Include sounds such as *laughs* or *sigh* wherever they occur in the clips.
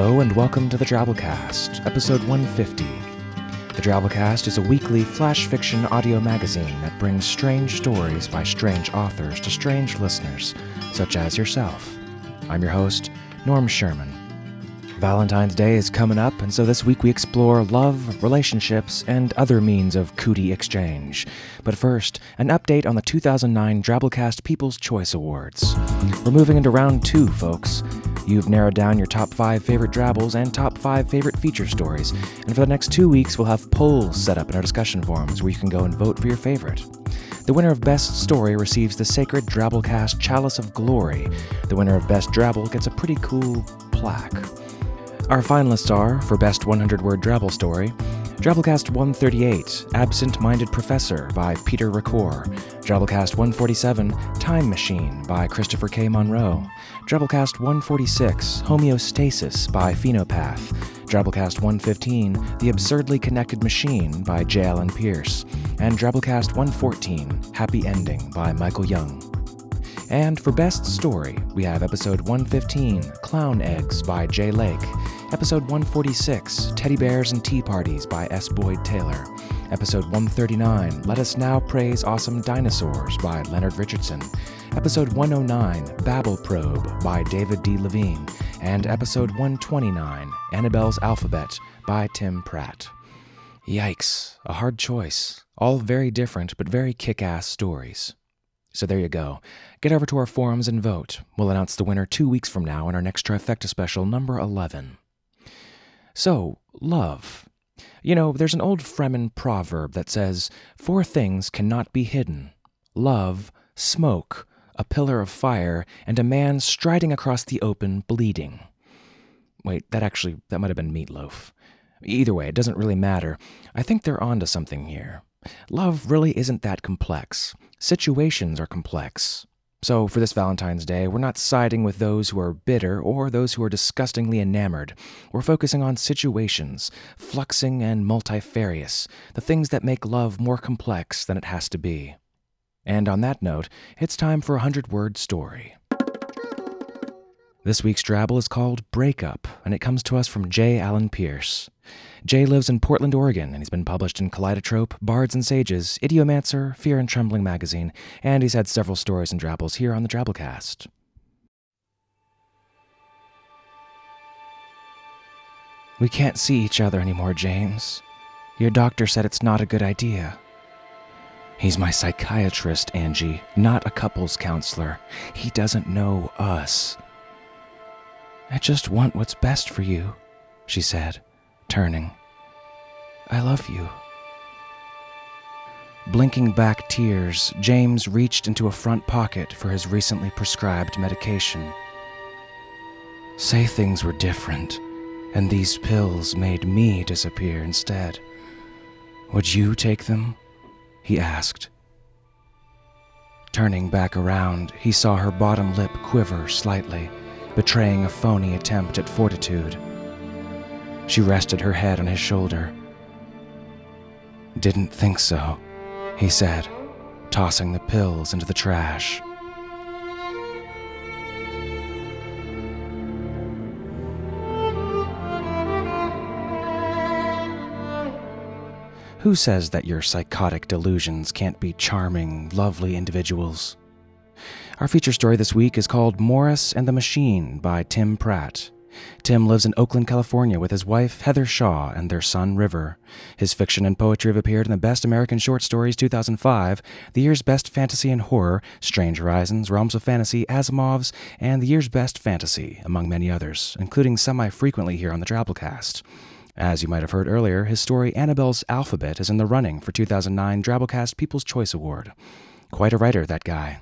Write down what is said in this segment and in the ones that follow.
Hello and welcome to the Drabblecast, episode 150. The Drabblecast is a weekly flash fiction audio magazine that brings strange stories by strange authors to strange listeners, such as yourself. I'm your host, Norm Sherman. Valentine's Day is coming up, and so this week we explore love, relationships, and other means of cootie exchange. But first, an update on the 2009 Drabblecast People's Choice Awards. We're moving into round two, folks. You've narrowed down your top five favorite Drabbles and top five favorite feature stories, and for the next two weeks, we'll have polls set up in our discussion forums where you can go and vote for your favorite. The winner of Best Story receives the sacred Drabblecast Chalice of Glory. The winner of Best Drabble gets a pretty cool plaque. Our finalists are, for Best 100 Word Drabble Story, Drabblecast 138, Absent Minded Professor by Peter Ricoeur, Drabblecast 147, Time Machine by Christopher K. Monroe, Drabblecast 146, Homeostasis by Phenopath, Drabblecast 115, The Absurdly Connected Machine by J. Allen Pierce, and Drabblecast 114, Happy Ending by Michael Young. And for Best Story, we have episode 115, Clown Eggs by Jay Lake, episode 146, Teddy Bears and Tea Parties by S. Boyd Taylor, episode 139, Let Us Now Praise Awesome Dinosaurs by Leonard Richardson, episode 109, Babel Probe by David D. Levine, and episode 129, Annabelle's Alphabet by Tim Pratt. Yikes, a hard choice. All very different but very kick ass stories. So there you go. Get over to our forums and vote. We'll announce the winner two weeks from now in our next trifecta special, number 11. So, love. You know, there's an old Fremen proverb that says, Four things cannot be hidden love, smoke, a pillar of fire, and a man striding across the open bleeding. Wait, that actually, that might have been Meatloaf. Either way, it doesn't really matter. I think they're onto something here. Love really isn't that complex. Situations are complex. So, for this Valentine's Day, we're not siding with those who are bitter or those who are disgustingly enamored. We're focusing on situations, fluxing and multifarious, the things that make love more complex than it has to be. And on that note, it's time for a hundred word story. This week's Drabble is called Breakup, and it comes to us from J. Allen Pierce. Jay lives in Portland, Oregon, and he's been published in Kaleidotrope, Bards and Sages, Idiomancer, Fear and Trembling magazine, and he's had several stories and drabbles here on the Drabblecast. We can't see each other anymore, James. Your doctor said it's not a good idea. He's my psychiatrist, Angie, not a couples counselor. He doesn't know us. I just want what's best for you, she said, turning. I love you. Blinking back tears, James reached into a front pocket for his recently prescribed medication. Say things were different, and these pills made me disappear instead. Would you take them? He asked. Turning back around, he saw her bottom lip quiver slightly, betraying a phony attempt at fortitude. She rested her head on his shoulder. Didn't think so, he said, tossing the pills into the trash. Who says that your psychotic delusions can't be charming, lovely individuals? Our feature story this week is called Morris and the Machine by Tim Pratt. Tim lives in Oakland, California with his wife, Heather Shaw, and their son, River. His fiction and poetry have appeared in the Best American Short Stories 2005, the year's Best Fantasy and Horror, Strange Horizons, Realms of Fantasy, Asimov's, and the year's Best Fantasy, among many others, including semi frequently here on the Drabblecast. As you might have heard earlier, his story Annabelle's Alphabet is in the running for 2009 Drabblecast People's Choice Award. Quite a writer, that guy.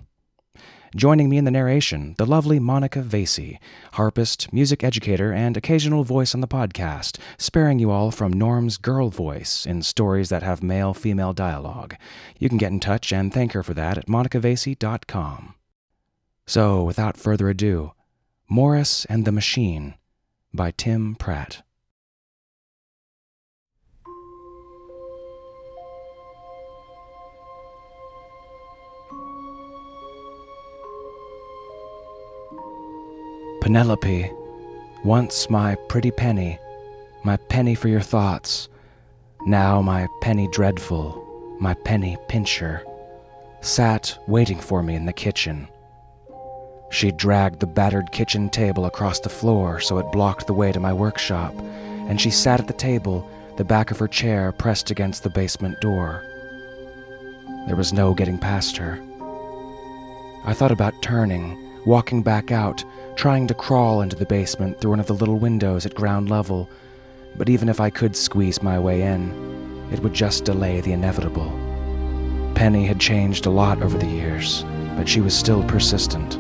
Joining me in the narration, the lovely Monica Vasey, harpist, music educator, and occasional voice on the podcast, sparing you all from Norm's girl voice in stories that have male female dialogue. You can get in touch and thank her for that at monicavasey.com. So, without further ado, Morris and the Machine by Tim Pratt. Penelope Once my pretty penny, my penny for your thoughts. Now my penny dreadful, my penny pincher, sat waiting for me in the kitchen. She dragged the battered kitchen table across the floor so it blocked the way to my workshop, and she sat at the table, the back of her chair pressed against the basement door. There was no getting past her. I thought about turning, walking back out, trying to crawl into the basement through one of the little windows at ground level, but even if I could squeeze my way in, it would just delay the inevitable. Penny had changed a lot over the years, but she was still persistent.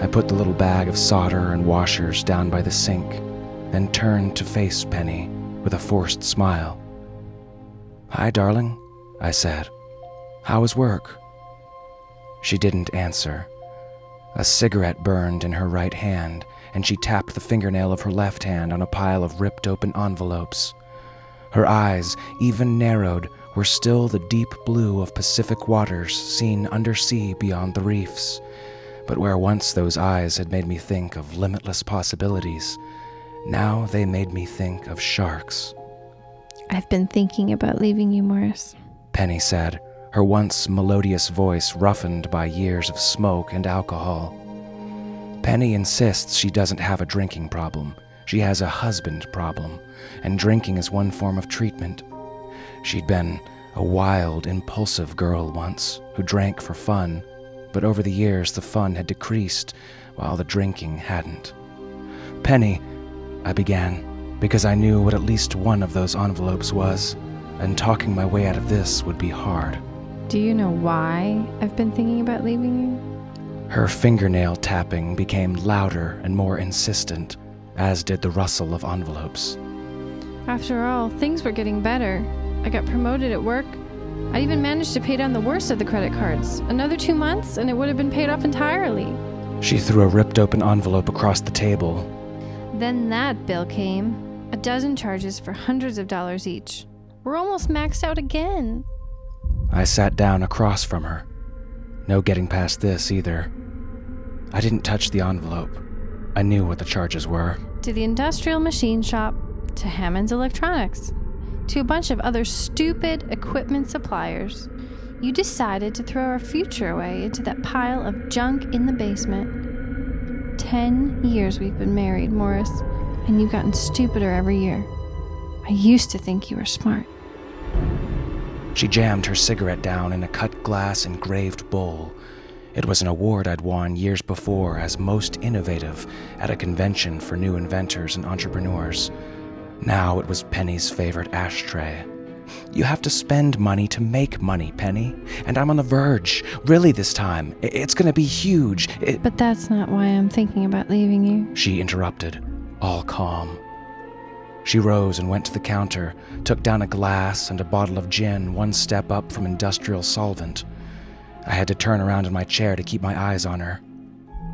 I put the little bag of solder and washers down by the sink, then turned to face Penny with a forced smile. Hi, darling, I said. How was work? She didn't answer. A cigarette burned in her right hand, and she tapped the fingernail of her left hand on a pile of ripped open envelopes. Her eyes, even narrowed, were still the deep blue of Pacific waters seen undersea beyond the reefs but where once those eyes had made me think of limitless possibilities, now they made me think of sharks. I've been thinking about leaving you, Morris. Penny said, her once melodious voice roughened by years of smoke and alcohol. Penny insists she doesn't have a drinking problem. She has a husband problem, and drinking is one form of treatment. She'd been a wild, impulsive girl once who drank for fun but over the years the fun had decreased while the drinking hadn't. Penny, I began, because I knew what at least one of those envelopes was, and talking my way out of this would be hard. Do you know why I've been thinking about leaving you? Her fingernail tapping became louder and more insistent, as did the rustle of envelopes. After all, things were getting better. I got promoted at work, I even managed to pay down the worst of the credit cards. Another two months, and it would have been paid off entirely. She threw a ripped open envelope across the table. Then that bill came a dozen charges for hundreds of dollars each. We're almost maxed out again. I sat down across from her. No getting past this either. I didn't touch the envelope. I knew what the charges were. To the industrial machine shop, to Hammond's Electronics to a bunch of other stupid equipment suppliers, you decided to throw our future away into that pile of junk in the basement. Ten years we've been married, Morris, and you've gotten stupider every year. I used to think you were smart. She jammed her cigarette down in a cut glass engraved bowl. It was an award I'd won years before as most innovative at a convention for new inventors and entrepreneurs. Now it was Penny's favorite ashtray. You have to spend money to make money, Penny. And I'm on the verge. Really, this time. It's going to be huge. It... But that's not why I'm thinking about leaving you. She interrupted, all calm. She rose and went to the counter, took down a glass and a bottle of gin one step up from industrial solvent. I had to turn around in my chair to keep my eyes on her.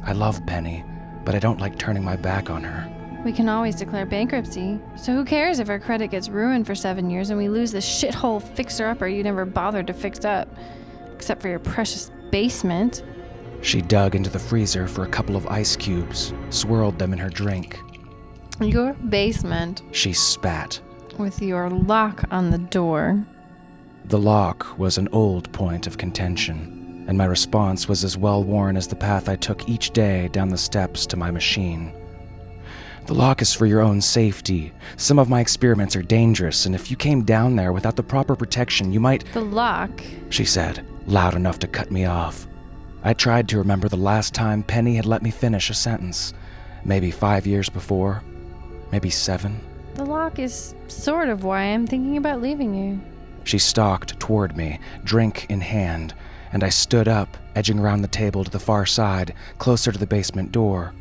I love Penny, but I don't like turning my back on her. We can always declare bankruptcy. So who cares if our credit gets ruined for seven years and we lose the shithole fixer upper you never bothered to fix up? Except for your precious basement. She dug into the freezer for a couple of ice cubes, swirled them in her drink. Your basement. She spat. With your lock on the door. The lock was an old point of contention, and my response was as well worn as the path I took each day down the steps to my machine. The lock is for your own safety. Some of my experiments are dangerous, and if you came down there without the proper protection, you might. The lock? She said, loud enough to cut me off. I tried to remember the last time Penny had let me finish a sentence. Maybe five years before. Maybe seven. The lock is sort of why I'm thinking about leaving you. She stalked toward me, drink in hand, and I stood up, edging around the table to the far side, closer to the basement door.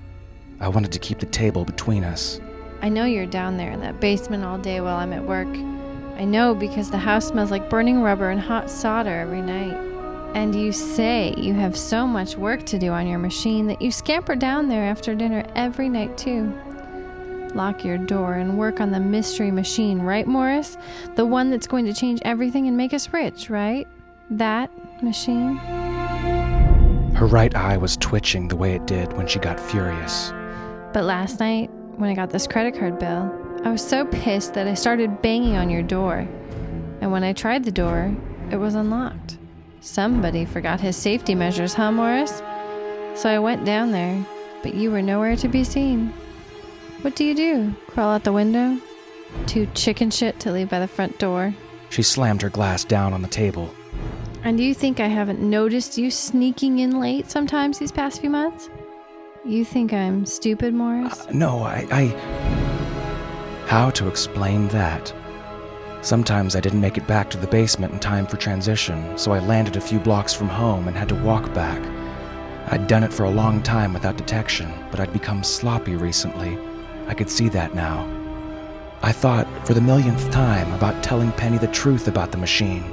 I wanted to keep the table between us. I know you're down there in that basement all day while I'm at work. I know because the house smells like burning rubber and hot solder every night. And you say you have so much work to do on your machine that you scamper down there after dinner every night, too. Lock your door and work on the mystery machine, right, Morris? The one that's going to change everything and make us rich, right? That machine? Her right eye was twitching the way it did when she got furious. But last night, when I got this credit card bill, I was so pissed that I started banging on your door. And when I tried the door, it was unlocked. Somebody forgot his safety measures, huh, Morris? So I went down there, but you were nowhere to be seen. What do you do? Crawl out the window? Too chicken shit to leave by the front door? She slammed her glass down on the table. And do you think I haven't noticed you sneaking in late sometimes these past few months? You think I'm stupid, Morris? Uh, no, I, I. How to explain that? Sometimes I didn't make it back to the basement in time for transition, so I landed a few blocks from home and had to walk back. I'd done it for a long time without detection, but I'd become sloppy recently. I could see that now. I thought, for the millionth time, about telling Penny the truth about the machine,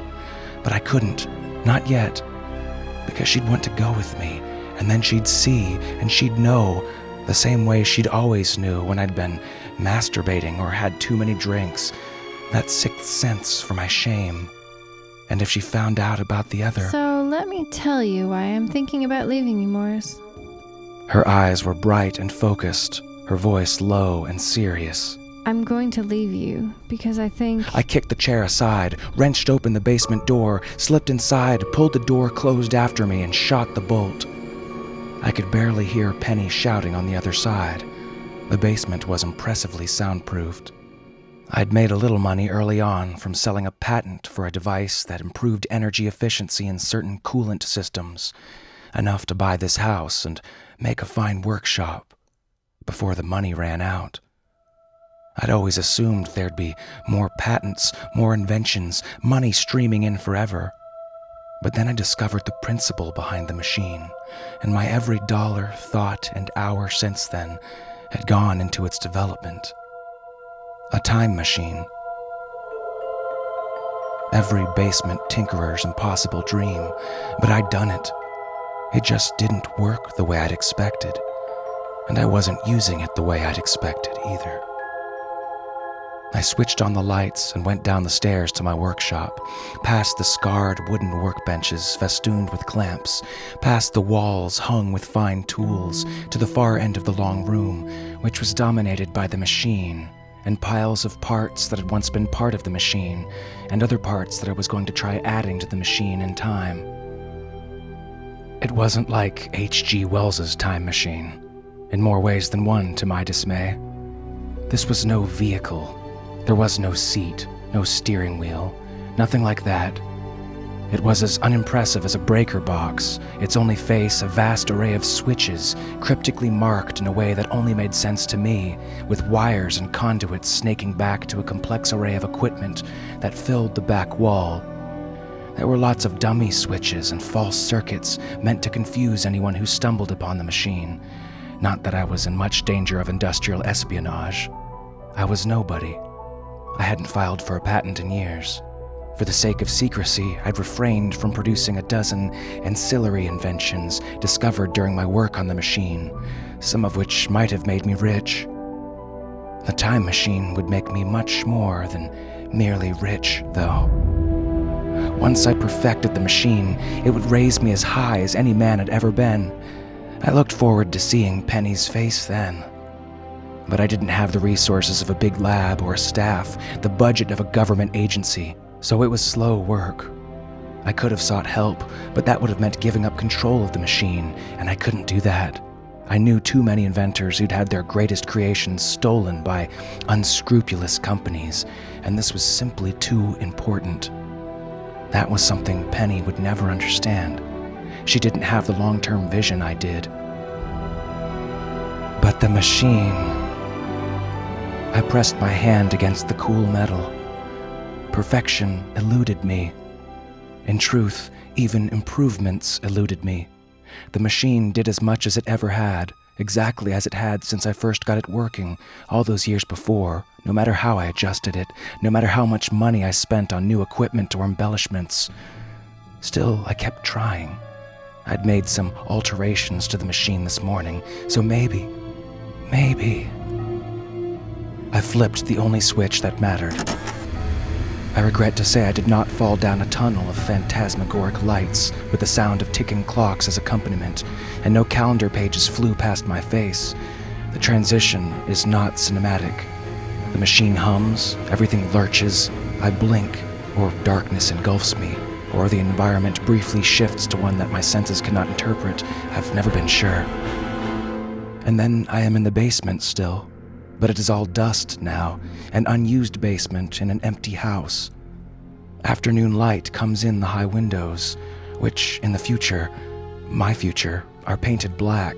but I couldn't, not yet, because she'd want to go with me, and then she'd see and she'd know the same way she'd always knew when I'd been masturbating or had too many drinks, that sixth sense for my shame. And if she found out about the other. So let me tell you why I'm thinking about leaving you, Morris. Her eyes were bright and focused, her voice low and serious. I'm going to leave you because I think. I kicked the chair aside, wrenched open the basement door, slipped inside, pulled the door closed after me, and shot the bolt. I could barely hear Penny shouting on the other side. The basement was impressively soundproofed. I'd made a little money early on from selling a patent for a device that improved energy efficiency in certain coolant systems, enough to buy this house and make a fine workshop before the money ran out. I'd always assumed there'd be more patents, more inventions, money streaming in forever. But then I discovered the principle behind the machine, and my every dollar, thought, and hour since then had gone into its development. A time machine. Every basement tinkerer's impossible dream, but I'd done it. It just didn't work the way I'd expected, and I wasn't using it the way I'd expected either. I switched on the lights and went down the stairs to my workshop, past the scarred wooden workbenches festooned with clamps, past the walls hung with fine tools, to the far end of the long room, which was dominated by the machine and piles of parts that had once been part of the machine, and other parts that I was going to try adding to the machine in time. It wasn't like H.G. Wells's time machine, in more ways than one, to my dismay. This was no vehicle. There was no seat, no steering wheel, nothing like that. It was as unimpressive as a breaker box, its only face a vast array of switches, cryptically marked in a way that only made sense to me, with wires and conduits snaking back to a complex array of equipment that filled the back wall. There were lots of dummy switches and false circuits meant to confuse anyone who stumbled upon the machine. Not that I was in much danger of industrial espionage. I was nobody. I hadn't filed for a patent in years. For the sake of secrecy, I'd refrained from producing a dozen ancillary inventions discovered during my work on the machine, some of which might have made me rich. The time machine would make me much more than merely rich, though. Once I perfected the machine, it would raise me as high as any man had ever been. I looked forward to seeing Penny's face then. But I didn't have the resources of a big lab or a staff, the budget of a government agency so it was slow work. I could have sought help, but that would have meant giving up control of the machine, and I couldn't do that. I knew too many inventors who'd had their greatest creations stolen by unscrupulous companies, and this was simply too important. That was something Penny would never understand. She didn't have the long term vision I did. But the machine. I pressed my hand against the cool metal. Perfection eluded me. In truth, even improvements eluded me. The machine did as much as it ever had, exactly as it had since I first got it working, all those years before, no matter how I adjusted it, no matter how much money I spent on new equipment or embellishments. Still, I kept trying. I'd made some alterations to the machine this morning, so maybe, maybe. I flipped the only switch that mattered. I regret to say I did not fall down a tunnel of phantasmagoric lights with the sound of ticking clocks as accompaniment, and no calendar pages flew past my face. The transition is not cinematic. The machine hums, everything lurches, I blink, or darkness engulfs me, or the environment briefly shifts to one that my senses cannot interpret. I've never been sure. And then I am in the basement still, but it is all dust now, an unused basement in an empty house. Afternoon light comes in the high windows, which in the future, my future, are painted black,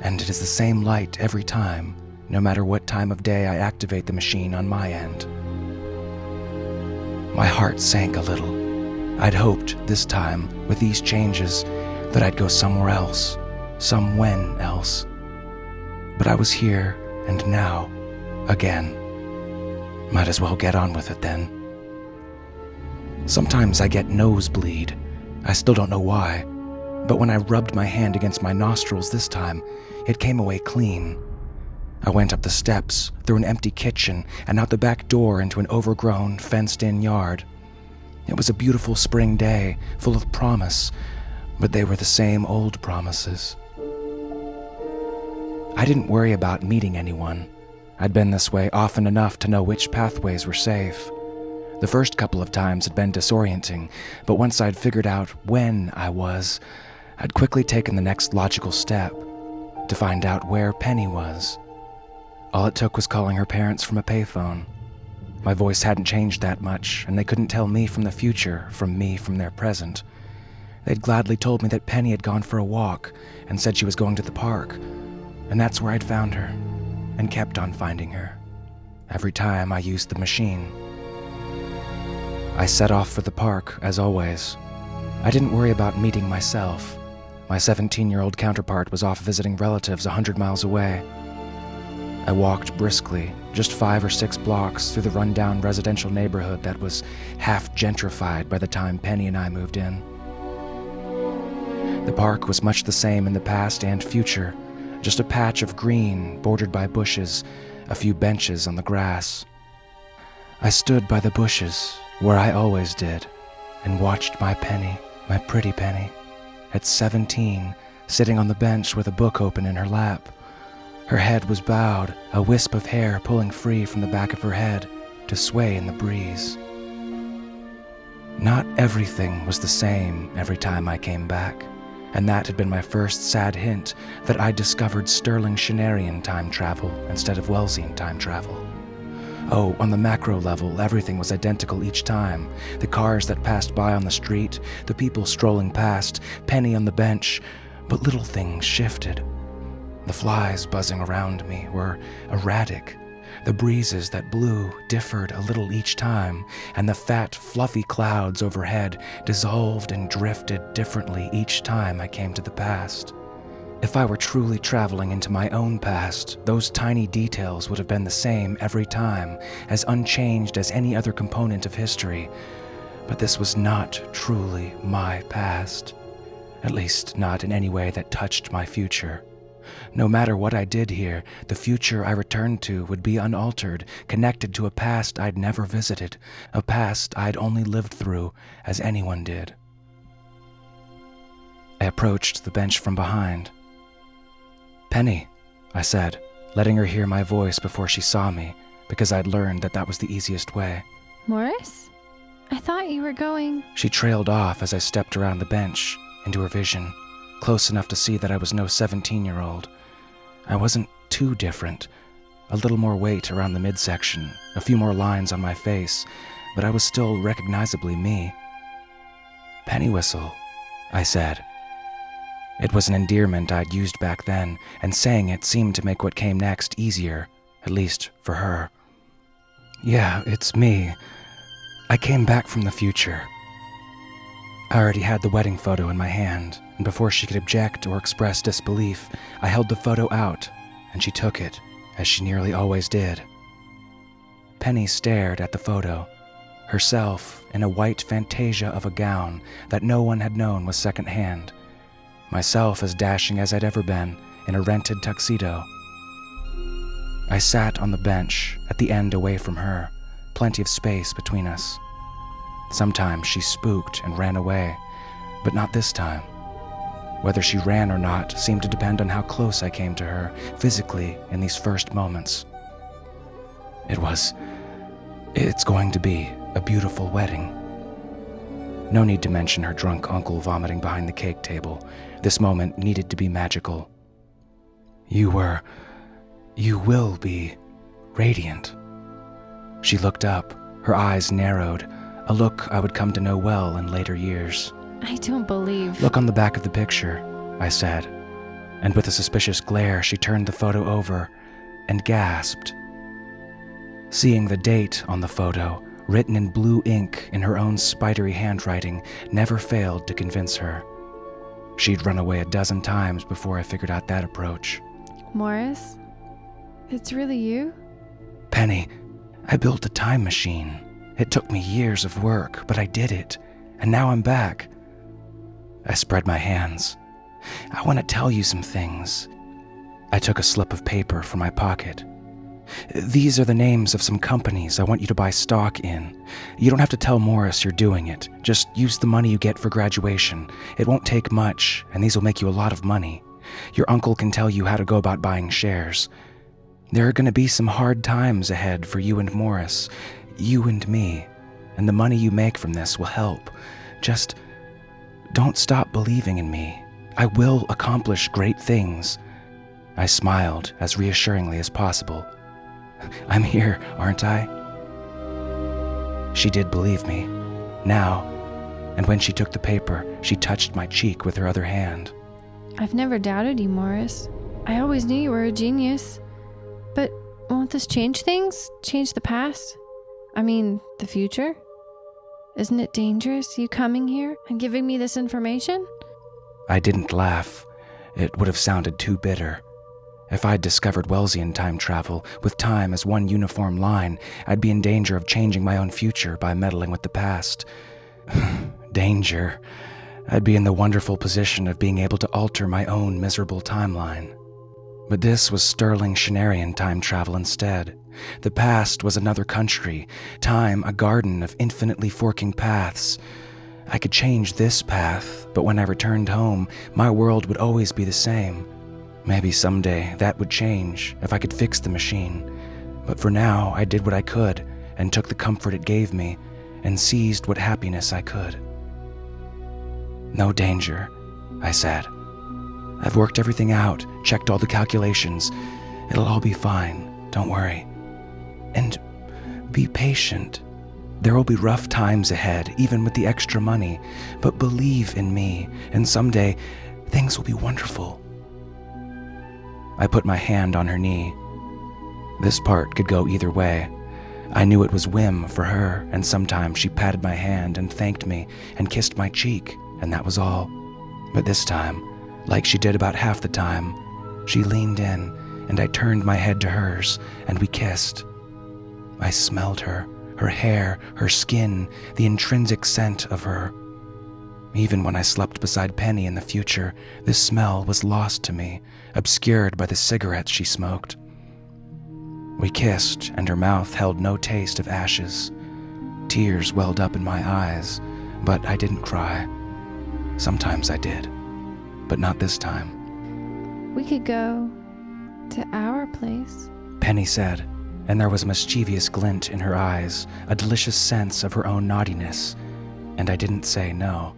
and it is the same light every time, no matter what time of day I activate the machine on my end. My heart sank a little. I'd hoped this time, with these changes, that I'd go somewhere else, some when else. But I was here and now, again. Might as well get on with it then. Sometimes I get nosebleed. I still don't know why. But when I rubbed my hand against my nostrils this time, it came away clean. I went up the steps, through an empty kitchen, and out the back door into an overgrown, fenced in yard. It was a beautiful spring day, full of promise, but they were the same old promises. I didn't worry about meeting anyone. I'd been this way often enough to know which pathways were safe. The first couple of times had been disorienting, but once I'd figured out when I was, I'd quickly taken the next logical step to find out where Penny was. All it took was calling her parents from a payphone. My voice hadn't changed that much, and they couldn't tell me from the future from me from their present. They'd gladly told me that Penny had gone for a walk and said she was going to the park, and that's where I'd found her, and kept on finding her, every time I used the machine. I set off for the park, as always. I didn't worry about meeting myself. My 17 year old counterpart was off visiting relatives a hundred miles away. I walked briskly, just five or six blocks through the rundown residential neighborhood that was half gentrified by the time Penny and I moved in. The park was much the same in the past and future, just a patch of green bordered by bushes, a few benches on the grass. I stood by the bushes, where I always did, and watched my Penny, my pretty Penny, at 17, sitting on the bench with a book open in her lap. Her head was bowed, a wisp of hair pulling free from the back of her head to sway in the breeze. Not everything was the same every time I came back, and that had been my first sad hint that I'd discovered Sterling Shinerian time travel instead of Wellsian time travel. Oh, on the macro level, everything was identical each time. The cars that passed by on the street, the people strolling past, Penny on the bench, but little things shifted. The flies buzzing around me were erratic. The breezes that blew differed a little each time, and the fat, fluffy clouds overhead dissolved and drifted differently each time I came to the past. If I were truly traveling into my own past, those tiny details would have been the same every time, as unchanged as any other component of history. But this was not truly my past. At least, not in any way that touched my future. No matter what I did here, the future I returned to would be unaltered, connected to a past I'd never visited, a past I'd only lived through, as anyone did. I approached the bench from behind. Penny, I said, letting her hear my voice before she saw me, because I'd learned that that was the easiest way. Morris? I thought you were going. She trailed off as I stepped around the bench, into her vision, close enough to see that I was no 17 year old. I wasn't too different. A little more weight around the midsection, a few more lines on my face, but I was still recognizably me. Pennywhistle, I said. It was an endearment I'd used back then, and saying it seemed to make what came next easier, at least for her. Yeah, it's me. I came back from the future. I already had the wedding photo in my hand, and before she could object or express disbelief, I held the photo out, and she took it, as she nearly always did. Penny stared at the photo, herself in a white fantasia of a gown that no one had known was secondhand myself as dashing as I'd ever been, in a rented tuxedo. I sat on the bench, at the end away from her, plenty of space between us. Sometimes she spooked and ran away, but not this time. Whether she ran or not seemed to depend on how close I came to her, physically, in these first moments. It was. It's going to be a beautiful wedding. No need to mention her drunk uncle vomiting behind the cake table. This moment needed to be magical. You were. You will be radiant. She looked up, her eyes narrowed, a look I would come to know well in later years. I don't believe. Look on the back of the picture, I said, and with a suspicious glare, she turned the photo over and gasped. Seeing the date on the photo, written in blue ink in her own spidery handwriting, never failed to convince her. She'd run away a dozen times before I figured out that approach. Morris? It's really you? Penny, I built a time machine. It took me years of work, but I did it, and now I'm back. I spread my hands. I want to tell you some things. I took a slip of paper from my pocket. These are the names of some companies I want you to buy stock in. You don't have to tell Morris you're doing it. Just use the money you get for graduation. It won't take much, and these will make you a lot of money. Your uncle can tell you how to go about buying shares. There are going to be some hard times ahead for you and Morris, you and me, and the money you make from this will help. Just don't stop believing in me. I will accomplish great things. I smiled as reassuringly as possible. *laughs* I'm here, aren't I? She did believe me. Now, and when she took the paper, she touched my cheek with her other hand. I've never doubted you, Morris. I always knew you were a genius. But won't this change things? Change the past? I mean, the future? Isn't it dangerous, you coming here and giving me this information? I didn't laugh. It would have sounded too bitter. If I'd discovered Wellsian time travel, with time as one uniform line, I'd be in danger of changing my own future by meddling with the past. *sighs* danger. I'd be in the wonderful position of being able to alter my own miserable timeline. But this was sterling Shinerian time travel instead. The past was another country, time a garden of infinitely forking paths. I could change this path, but when I returned home, my world would always be the same. Maybe someday that would change if I could fix the machine. But for now, I did what I could and took the comfort it gave me and seized what happiness I could. No danger, I said. I've worked everything out, checked all the calculations. It'll all be fine, don't worry. And be patient. There will be rough times ahead, even with the extra money, but believe in me, and someday things will be wonderful. I put my hand on her knee. This part could go either way. I knew it was whim for her, and sometimes she patted my hand and thanked me and kissed my cheek, and that was all. But this time, like she did about half the time, she leaned in, and I turned my head to hers, and we kissed. I smelled her, her hair, her skin, the intrinsic scent of her. Even when I slept beside Penny in the future, this smell was lost to me, obscured by the cigarettes she smoked. We kissed, and her mouth held no taste of ashes. Tears welled up in my eyes, but I didn't cry. Sometimes I did, but not this time. We could go to our place. Penny said, and there was a mischievous glint in her eyes, a delicious sense of her own naughtiness, and I didn't say no.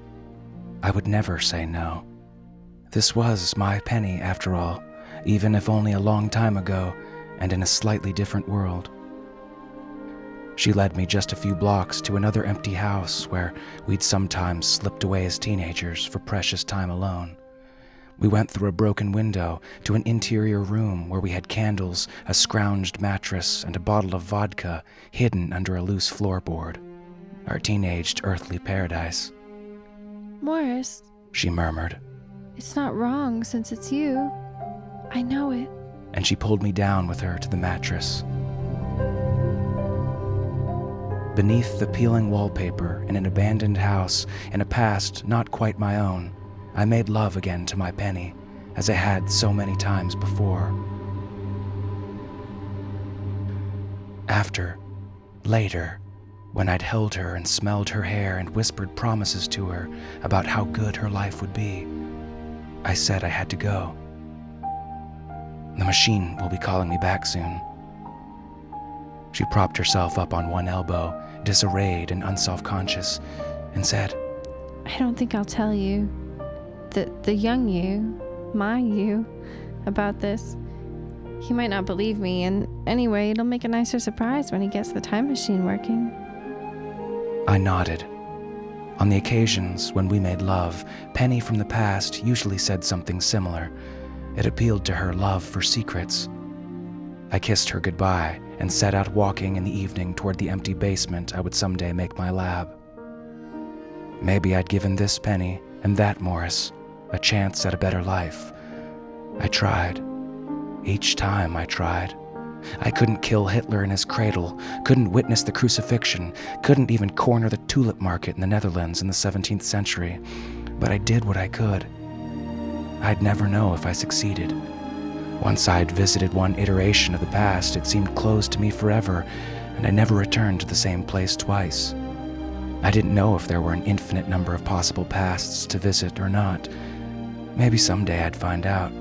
I would never say no. This was my Penny, after all, even if only a long time ago and in a slightly different world. She led me just a few blocks to another empty house where we'd sometimes slipped away as teenagers for precious time alone. We went through a broken window to an interior room where we had candles, a scrounged mattress, and a bottle of vodka hidden under a loose floorboard. Our teenaged earthly paradise. Morris, she murmured. It's not wrong since it's you. I know it. And she pulled me down with her to the mattress. Beneath the peeling wallpaper in an abandoned house in a past not quite my own, I made love again to my Penny, as I had so many times before. After, later, when I'd held her and smelled her hair and whispered promises to her about how good her life would be, I said I had to go. The machine will be calling me back soon. She propped herself up on one elbow, disarrayed and unself conscious, and said, I don't think I'll tell you, the, the young you, my you, about this. He might not believe me, and anyway, it'll make a nicer surprise when he gets the time machine working. I nodded. On the occasions when we made love, Penny from the past usually said something similar. It appealed to her love for secrets. I kissed her goodbye and set out walking in the evening toward the empty basement I would someday make my lab. Maybe I'd given this Penny and that Morris a chance at a better life. I tried. Each time I tried. I couldn't kill Hitler in his cradle, couldn't witness the crucifixion, couldn't even corner the tulip market in the Netherlands in the 17th century. But I did what I could. I'd never know if I succeeded. Once I'd visited one iteration of the past, it seemed closed to me forever, and I never returned to the same place twice. I didn't know if there were an infinite number of possible pasts to visit or not. Maybe someday I'd find out.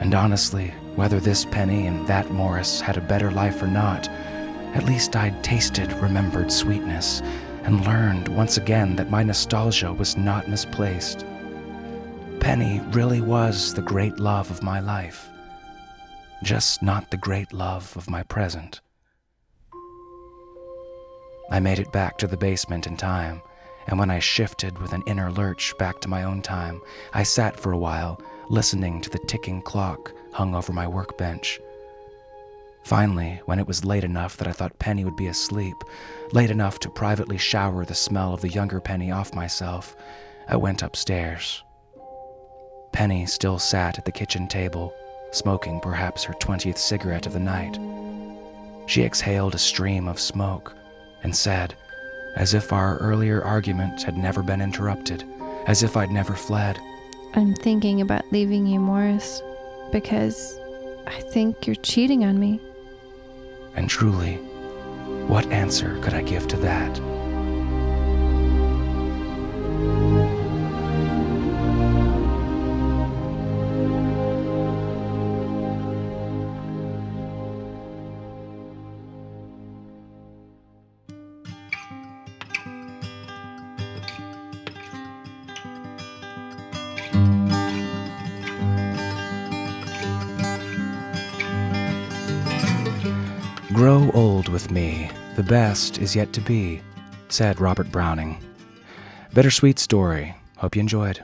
And honestly, whether this Penny and that Morris had a better life or not, at least I'd tasted remembered sweetness and learned once again that my nostalgia was not misplaced. Penny really was the great love of my life, just not the great love of my present. I made it back to the basement in time, and when I shifted with an inner lurch back to my own time, I sat for a while, listening to the ticking clock hung over my workbench. Finally, when it was late enough that I thought Penny would be asleep, late enough to privately shower the smell of the younger Penny off myself, I went upstairs. Penny still sat at the kitchen table, smoking perhaps her 20th cigarette of the night. She exhaled a stream of smoke and said, as if our earlier argument had never been interrupted, as if I'd never fled. I'm thinking about leaving you, Morris, because I think you're cheating on me. And truly, what answer could I give to that? With me, the best is yet to be, said Robert Browning. Bittersweet story. Hope you enjoyed.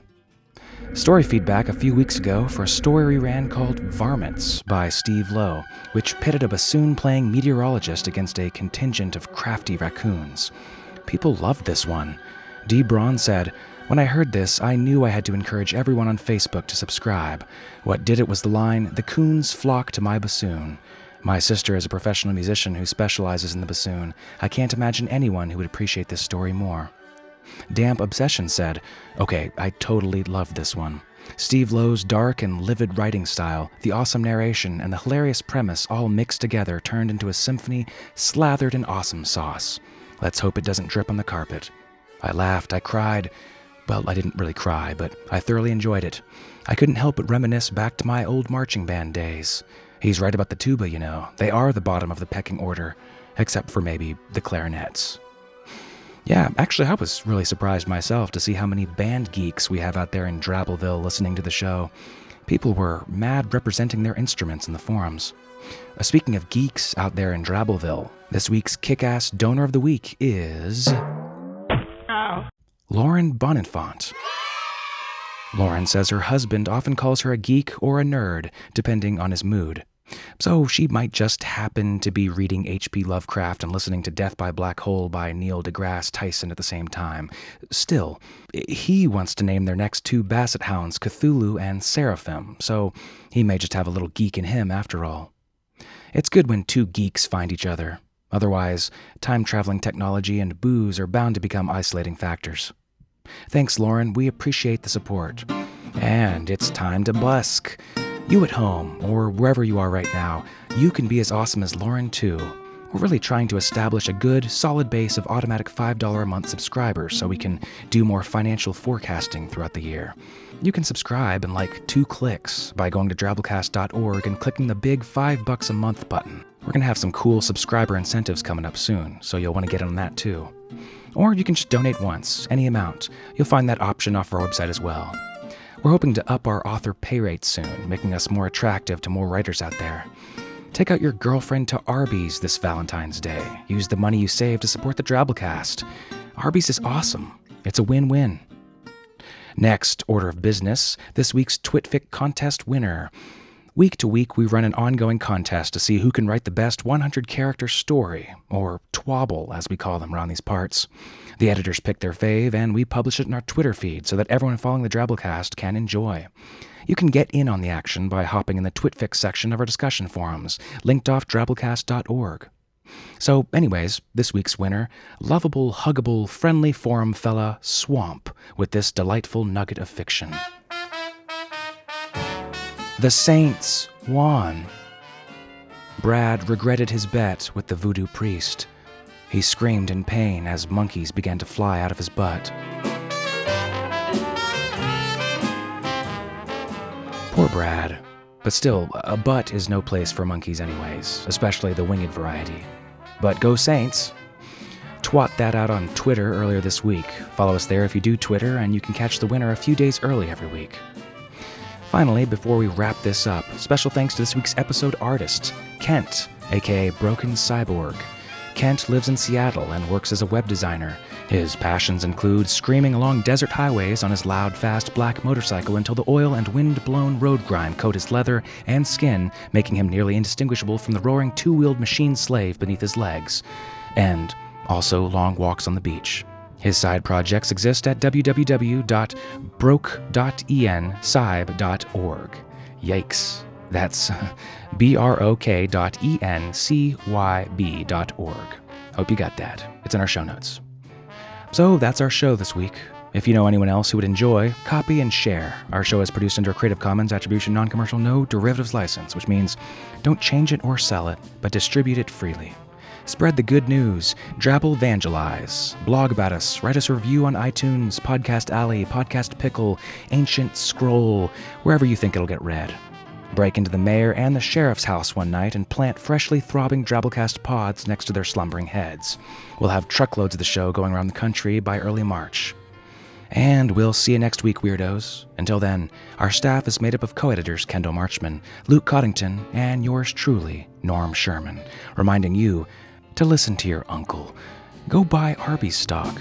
Story feedback a few weeks ago for a story we ran called Varmints by Steve Lowe, which pitted a bassoon playing meteorologist against a contingent of crafty raccoons. People loved this one. Dee Braun said, When I heard this, I knew I had to encourage everyone on Facebook to subscribe. What did it was the line, The coons flock to my bassoon. My sister is a professional musician who specializes in the bassoon. I can't imagine anyone who would appreciate this story more. Damp Obsession said, Okay, I totally loved this one. Steve Lowe's dark and livid writing style, the awesome narration, and the hilarious premise all mixed together turned into a symphony slathered in awesome sauce. Let's hope it doesn't drip on the carpet. I laughed, I cried. Well, I didn't really cry, but I thoroughly enjoyed it. I couldn't help but reminisce back to my old marching band days. He's right about the tuba, you know. They are the bottom of the pecking order, except for maybe the clarinets. Yeah, actually, I was really surprised myself to see how many band geeks we have out there in Drabbleville listening to the show. People were mad representing their instruments in the forums. Uh, speaking of geeks out there in Drabbleville, this week's kick ass donor of the week is. Ow. Lauren Bonenfant. Lauren says her husband often calls her a geek or a nerd, depending on his mood. So she might just happen to be reading H.P. Lovecraft and listening to Death by Black Hole by Neil deGrasse Tyson at the same time. Still, he wants to name their next two basset hounds Cthulhu and Seraphim, so he may just have a little geek in him after all. It's good when two geeks find each other. Otherwise, time traveling technology and booze are bound to become isolating factors. Thanks, Lauren. We appreciate the support. And it's time to busk. You at home, or wherever you are right now, you can be as awesome as Lauren, too. We're really trying to establish a good, solid base of automatic $5 a month subscribers so we can do more financial forecasting throughout the year. You can subscribe in like two clicks by going to drabblecast.org and clicking the big 5 bucks a month button. We're going to have some cool subscriber incentives coming up soon, so you'll want to get on that too. Or you can just donate once, any amount. You'll find that option off our website as well. We're hoping to up our author pay rate soon, making us more attractive to more writers out there. Take out your girlfriend to Arby's this Valentine's Day. Use the money you save to support the Drabblecast. Arby's is awesome. It's a win win. Next order of business this week's Twitfic contest winner. Week to week, we run an ongoing contest to see who can write the best 100 character story, or twabble as we call them around these parts. The editors pick their fave, and we publish it in our Twitter feed so that everyone following the Drabblecast can enjoy. You can get in on the action by hopping in the TwitFic section of our discussion forums, linked off drabblecast.org. So, anyways, this week's winner, lovable, huggable, friendly forum fella Swamp, with this delightful nugget of fiction. The Saints won. Brad regretted his bet with the voodoo priest. He screamed in pain as monkeys began to fly out of his butt. Poor Brad. But still, a butt is no place for monkeys, anyways, especially the winged variety. But go Saints! Twat that out on Twitter earlier this week. Follow us there if you do Twitter, and you can catch the winner a few days early every week. Finally, before we wrap this up, special thanks to this week's episode artist, Kent, aka Broken Cyborg. Kent lives in Seattle and works as a web designer. His passions include screaming along desert highways on his loud, fast black motorcycle until the oil and wind blown road grime coat his leather and skin, making him nearly indistinguishable from the roaring two wheeled machine slave beneath his legs. And also long walks on the beach. His side projects exist at www.broke.encyb.org. Yikes. That's *laughs* B R O K dot E N C Y B dot org. Hope you got that. It's in our show notes. So that's our show this week. If you know anyone else who would enjoy, copy and share. Our show is produced under a Creative Commons Attribution Non Commercial No Derivatives License, which means don't change it or sell it, but distribute it freely. Spread the good news. Drabble evangelize. Blog about us. Write us a review on iTunes, Podcast Alley, Podcast Pickle, Ancient Scroll, wherever you think it'll get read. Break into the mayor and the sheriff's house one night and plant freshly throbbing Drabblecast pods next to their slumbering heads. We'll have truckloads of the show going around the country by early March. And we'll see you next week, weirdos. Until then, our staff is made up of co editors Kendall Marchman, Luke Coddington, and yours truly, Norm Sherman, reminding you to listen to your uncle, go buy Arby's stock.